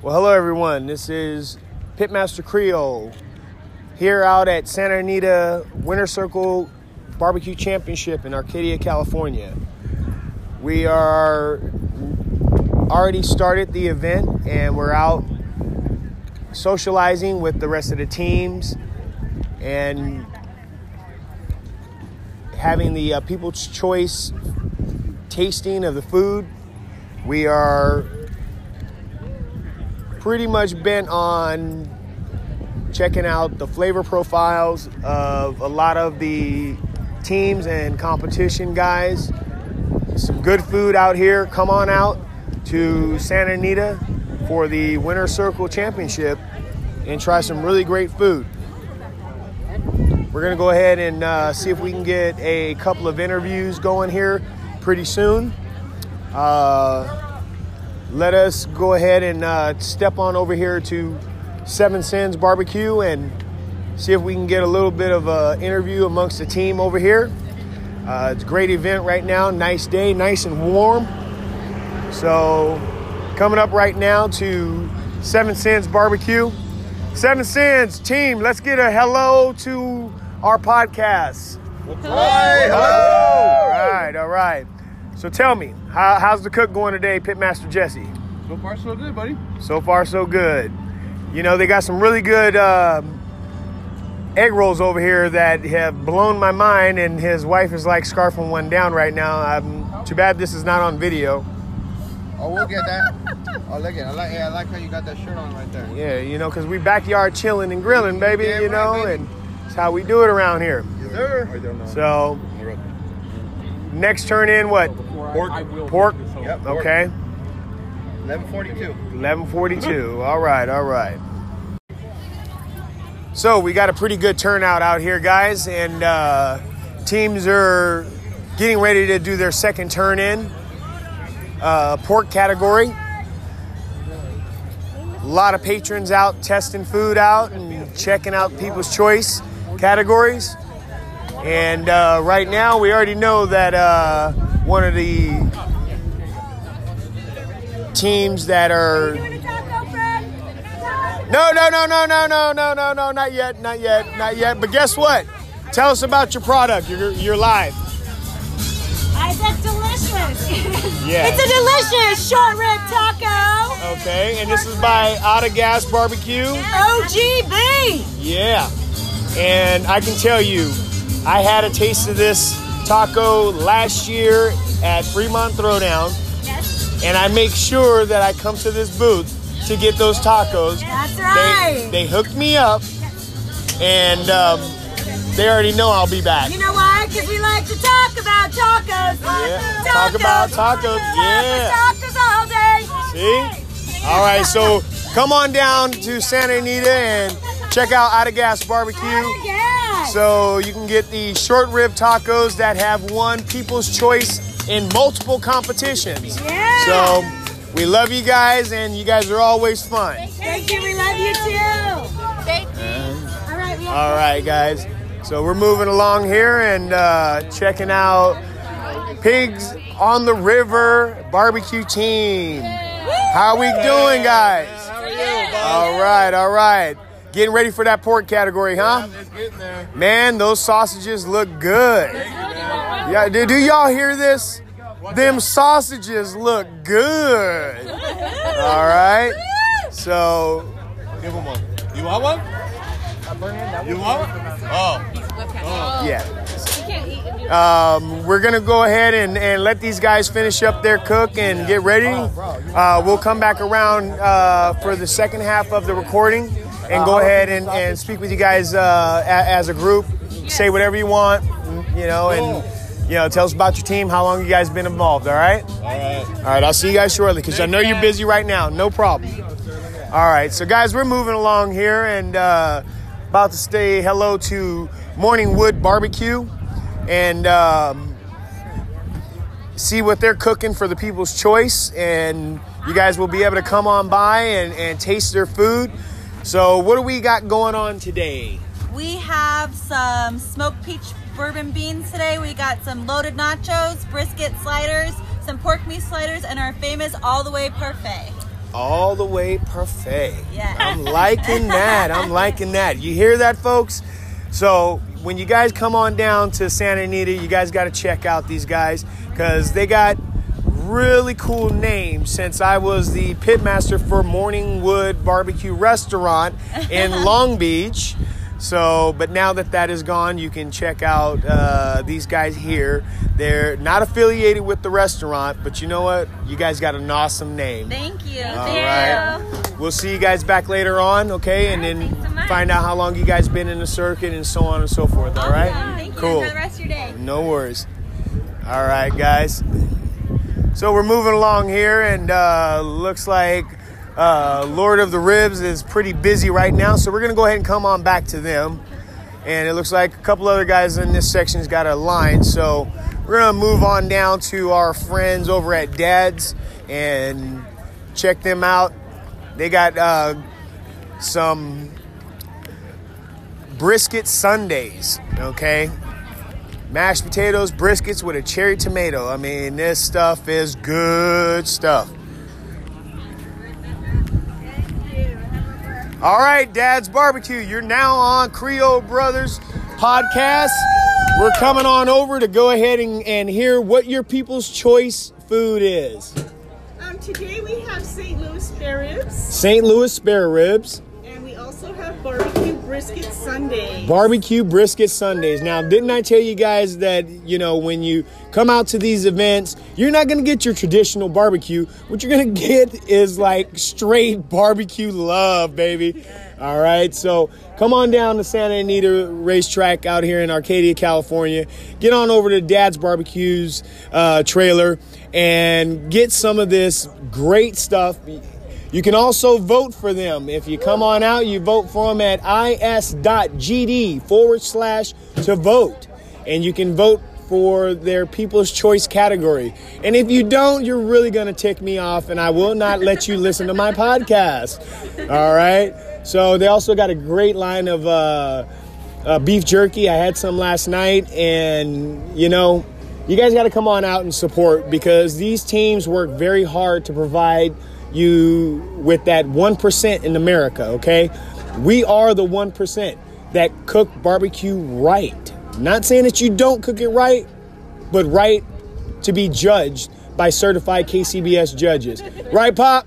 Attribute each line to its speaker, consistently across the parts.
Speaker 1: Well, hello everyone. This is Pitmaster Creole here out at Santa Anita Winter Circle Barbecue Championship in Arcadia, California. We are already started the event and we're out socializing with the rest of the teams and having the uh, People's Choice tasting of the food. We are pretty much bent on checking out the flavor profiles of a lot of the teams and competition guys. Some good food out here. Come on out to Santa Anita for the Winter Circle Championship and try some really great food. We're going to go ahead and uh, see if we can get a couple of interviews going here pretty soon. Uh, let us go ahead and uh, step on over here to Seven Sins Barbecue and see if we can get a little bit of an interview amongst the team over here. Uh, it's a great event right now, nice day, nice and warm. So, coming up right now to Seven Sins Barbecue. Seven Sins team, let's get a hello to our podcast.
Speaker 2: Hi, hello.
Speaker 1: All right, all right. So tell me, how, how's the cook going today, Pitmaster Jesse?
Speaker 2: So far, so good, buddy.
Speaker 1: So far, so good. You know, they got some really good um, egg rolls over here that have blown my mind, and his wife is like scarfing one down right now. I'm, too bad this is not on video.
Speaker 2: Oh, we'll get that. oh, look at I like, yeah, I like how you got that shirt on right there.
Speaker 1: Yeah, you know, because we backyard chilling and grilling, baby,
Speaker 2: Yeah,
Speaker 1: you
Speaker 2: right,
Speaker 1: know,
Speaker 2: baby.
Speaker 1: and it's how we do it around here.
Speaker 2: Yes, sir.
Speaker 1: So, next turn in what?
Speaker 2: Pork.
Speaker 1: Pork?
Speaker 2: Yep, pork.
Speaker 1: Okay.
Speaker 2: 1142.
Speaker 1: 1142. All right, all right. So we got a pretty good turnout out here, guys, and uh, teams are getting ready to do their second turn in. Uh, pork category. A lot of patrons out testing food out and checking out people's choice categories. And uh, right now, we already know that uh, one of the teams that are no, no, no, no, no, no, no, no, no, not yet, not yet, not yet. But guess what? Tell us about your product. You're, you're live.
Speaker 3: I said delicious.
Speaker 1: Yeah.
Speaker 3: It's a delicious short rib taco.
Speaker 1: Okay, and this is by Outta Gas Barbecue.
Speaker 3: OGB.
Speaker 1: Yeah. And I can tell you, I had a taste of this taco last year at Fremont Throwdown,
Speaker 3: Yes.
Speaker 1: and I make sure that I come to this booth to get those tacos.
Speaker 3: That's
Speaker 1: They,
Speaker 3: right.
Speaker 1: they hooked me up, and um, they already know I'll be back.
Speaker 3: You know why? Because we like to talk about tacos.
Speaker 1: Yeah, talk about tacos, yeah.
Speaker 3: Tacos all day.
Speaker 1: See? All right, so come on down to Santa Anita and check out Outta Gas Barbecue.
Speaker 3: Yes.
Speaker 1: So you can get the short rib tacos that have won People's Choice in multiple competitions.
Speaker 3: Yeah.
Speaker 1: So we love you guys, and you guys are always fun.
Speaker 3: Thank you. We love you too. Thank you. All right.
Speaker 1: All right, guys. So we're moving along here and uh, checking out Pigs on the River barbecue team. How we doing, guys? How are we? All right, all right. Getting ready for that pork category, huh?
Speaker 2: It's getting there.
Speaker 1: Man, those sausages look good. Yeah, do, do y'all hear this? Them sausages look good. All right. So,
Speaker 2: Give him one. You want one? You want one? Oh.
Speaker 1: yeah. Um, we're gonna go ahead and, and let these guys finish up their cook and get ready. Uh, we'll come back around uh, for the second half of the recording and go ahead and, and speak with you guys uh, as a group. Say whatever you want, you know, and you know, tell us about your team, how long you guys been involved. All right.
Speaker 2: All right.
Speaker 1: All right, I'll see you guys shortly because I know you're busy right now. No problem. All right, so guys, we're moving along here and uh, about to say hello to Morning Wood Barbecue and um, see what they're cooking for the people's choice. And you guys will be able to come on by and, and taste their food. So, what do we got going on today?
Speaker 4: We have some smoked peach bourbon beans today. We got some loaded nachos, brisket sliders, some pork meat sliders, and our famous all the way parfait.
Speaker 1: all the way parfait.
Speaker 4: Yeah.
Speaker 1: I'm liking that. I'm liking that. You hear that, folks? So when you guys come on down to Santa Anita, you guys got to check out these guys because they got really cool name Since I was the pitmaster for Morningwood Barbecue Restaurant in Long Beach. So, but now that that is gone, you can check out uh, these guys here. They're not affiliated with the restaurant, but you know what? You guys got an awesome name.
Speaker 4: Thank you.
Speaker 1: All
Speaker 4: Thank
Speaker 1: right. We'll see you guys back later on, okay? And then
Speaker 3: so
Speaker 1: find out how long you guys been in the circuit and so on and so forth, all right?
Speaker 4: Awesome. Thank you.
Speaker 1: Cool.
Speaker 4: Enjoy the rest of your day.
Speaker 1: No worries. All right, guys. So we're moving along here, and uh, looks like uh, Lord of the Ribs is pretty busy right now. So we're gonna go ahead and come on back to them. And it looks like a couple other guys in this section's got a line. So we're gonna move on down to our friends over at Dad's and check them out. They got uh, some brisket sundaes. Okay, mashed potatoes, briskets with a cherry tomato. I mean, this stuff is good stuff. All right, Dad's Barbecue, you're now on Creole Brothers podcast. We're coming on over to go ahead and, and hear what your people's choice food is.
Speaker 5: Um, today we have St. Louis spare ribs,
Speaker 1: St. Louis spare ribs,
Speaker 5: brisket sundae.
Speaker 1: barbecue brisket sundaes. Now, didn't I tell you guys that, you know, when you come out to these events, you're not going to get your traditional barbecue. What you're going to get is like straight barbecue love, baby. All right. So come on down to Santa Anita Racetrack out here in Arcadia, California. Get on over to Dad's Barbecues uh, trailer and get some of this great stuff. You can also vote for them. If you come on out, you vote for them at is.gd forward slash to vote. And you can vote for their People's Choice category. And if you don't, you're really going to tick me off, and I will not let you listen to my podcast. All right? So they also got a great line of uh, uh, beef jerky. I had some last night, and you know, you guys got to come on out and support because these teams work very hard to provide you with that 1% in America, okay? We are the 1% that cook barbecue right. Not saying that you don't cook it right, but right to be judged by certified KCBS judges. Right, Pop?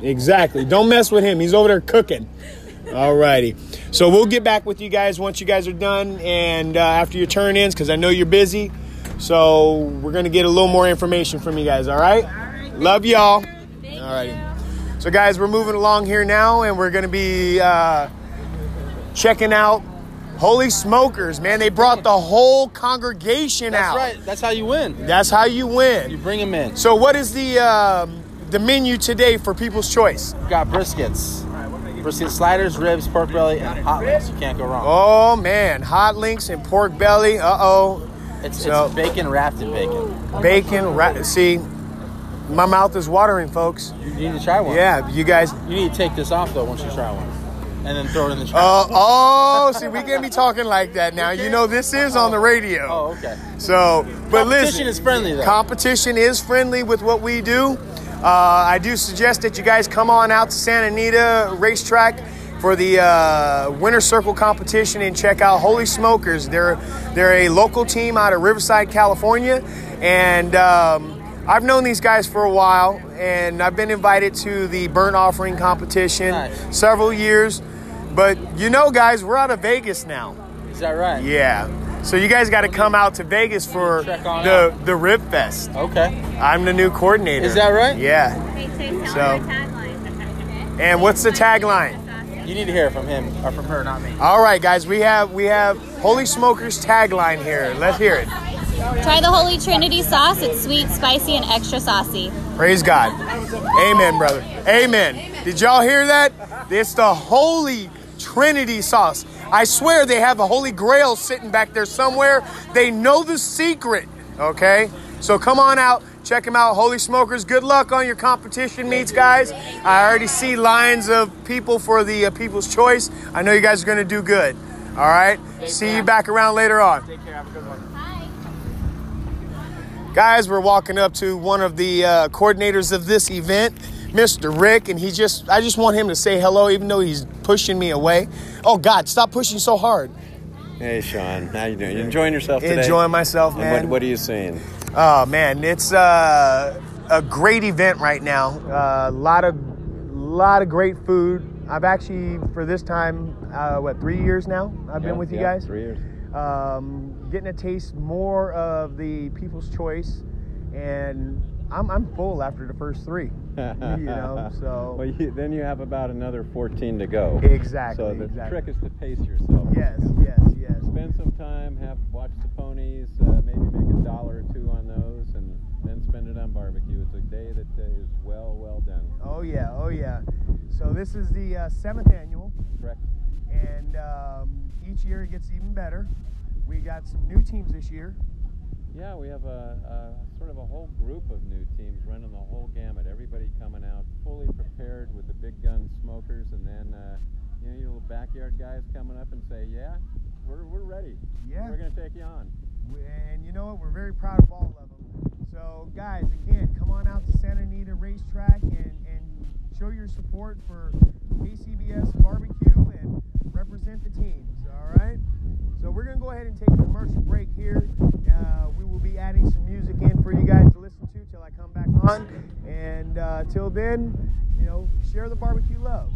Speaker 1: Exactly. Don't mess with him. He's over there cooking. Alrighty. So we'll get back with you guys once you guys are done and uh, after your turn ins because I know you're busy. So we're going to get a little more information from you guys. All right? Love y'all. Alrighty. So, guys, we're moving along here now and we're going to be uh, checking out Holy Smokers. Man, they brought the whole congregation out.
Speaker 2: That's
Speaker 1: out.
Speaker 2: right. That's how you win.
Speaker 1: That's how you win.
Speaker 2: You bring them in.
Speaker 1: So, what is the um, the menu today for People's Choice?
Speaker 2: We've got briskets, brisket sliders, ribs, pork belly, and hot links. You can't go wrong.
Speaker 1: Oh man, hot links and pork belly. Uh oh,
Speaker 2: it's,
Speaker 1: so-
Speaker 2: it's bacon wrapped in bacon.
Speaker 1: bacon. Ra- See, my mouth is watering, folks.
Speaker 2: You need to try one.
Speaker 1: Yeah, you guys.
Speaker 2: You need to take this off though once you try one, and then throw it in the trash.
Speaker 1: Uh, oh, see, we can't be talking like that now. You know, this is on the radio.
Speaker 2: oh, okay.
Speaker 1: So, but
Speaker 2: Competition
Speaker 1: listen,
Speaker 2: is friendly though.
Speaker 1: competition is friendly with what we do. Uh, I do suggest that you guys come on out to Santa Anita Racetrack for the uh, Winter Circle competition and check out Holy Smokers. They're they're a local team out of Riverside, California, and um, I've known these guys for a while, and I've been invited to the burnt offering competition
Speaker 2: Nice.
Speaker 1: several years. But you know, guys, we're out of Vegas now.
Speaker 2: Is that right?
Speaker 1: Yeah. So you guys got to come out to Vegas for the the Rib Fest.
Speaker 2: Okay.
Speaker 1: I'm the new coordinator.
Speaker 2: Is that right?
Speaker 1: Yeah. So- And what's the tagline?
Speaker 2: You need to hear it from him or from her, not me.
Speaker 1: All right, guys, we have we have Holy Smokers tagline here. Let's hear it.
Speaker 6: Try the Holy Trinity sauce. It's sweet, spicy, and extra saucy.
Speaker 1: Praise God. Amen, brother. Amen. Did y'all hear that? It's the Holy Trinity sauce. I swear they have a Holy Grail sitting back there somewhere. They know the secret. Okay? So come on out. Check them out, Holy Smokers. Good luck on your competition meets, guys. I already see lines of people for the uh, People's Choice. I know you guys are going to do good. All right? See you back around later on.
Speaker 2: Take care. Have a good one.
Speaker 1: Guys, we're walking up to one of the uh, coordinators of this event. Mr. Rick, and he just I just want him to say hello, even though he's pushing me away. Oh God, stop pushing so hard.
Speaker 7: Hey, Sean. How you doing? You enjoying yourself today?
Speaker 1: Enjoying myself,
Speaker 7: And
Speaker 1: man.
Speaker 7: what, what are you seeing?
Speaker 1: Oh man, it's uh, a great event right now. A lot of lot of great food. I've actually for this time, uh, what three years now? I've
Speaker 7: Yeah,
Speaker 1: been with you
Speaker 7: yeah,
Speaker 1: guys.
Speaker 7: Three years.
Speaker 1: um, getting a taste more of the People's Choice, and I'm, I'm full after the first three. you know, so
Speaker 7: Well, you, then you have about another 14 to go.
Speaker 1: exactly.
Speaker 7: So the
Speaker 1: exactly.
Speaker 7: trick is to pace yourself.
Speaker 1: Yes, yes, yes.
Speaker 7: Spend some time, have watch the ponies, uh, maybe make a dollar or two on those, and then spend it on barbecue. It's a day that uh, is well, well done.
Speaker 1: Oh yeah, oh yeah. So this is the uh, seventh annual,
Speaker 7: Correct.
Speaker 1: and um, each year it gets even better. We got some new teams this year.
Speaker 7: Yeah, we have a, a sort of a whole group of new teams running the whole gamut. Everybody coming out fully prepared with the big gun smokers, and then uh, you know your little backyard guys coming up and say, "Yeah, we're, we're ready.
Speaker 1: Yeah.
Speaker 7: We're gonna take you on."
Speaker 1: And you know what? We're very proud of all of them. So, guys, again, come on out to Santa Anita Racetrack and, and show your support for KCBS Barbecue and represent the teams, all right? So, we're going to go ahead and take a commercial break here. Uh, we will be adding some music in for you guys to listen to till I come back on. And uh, till then, you know, share the barbecue love.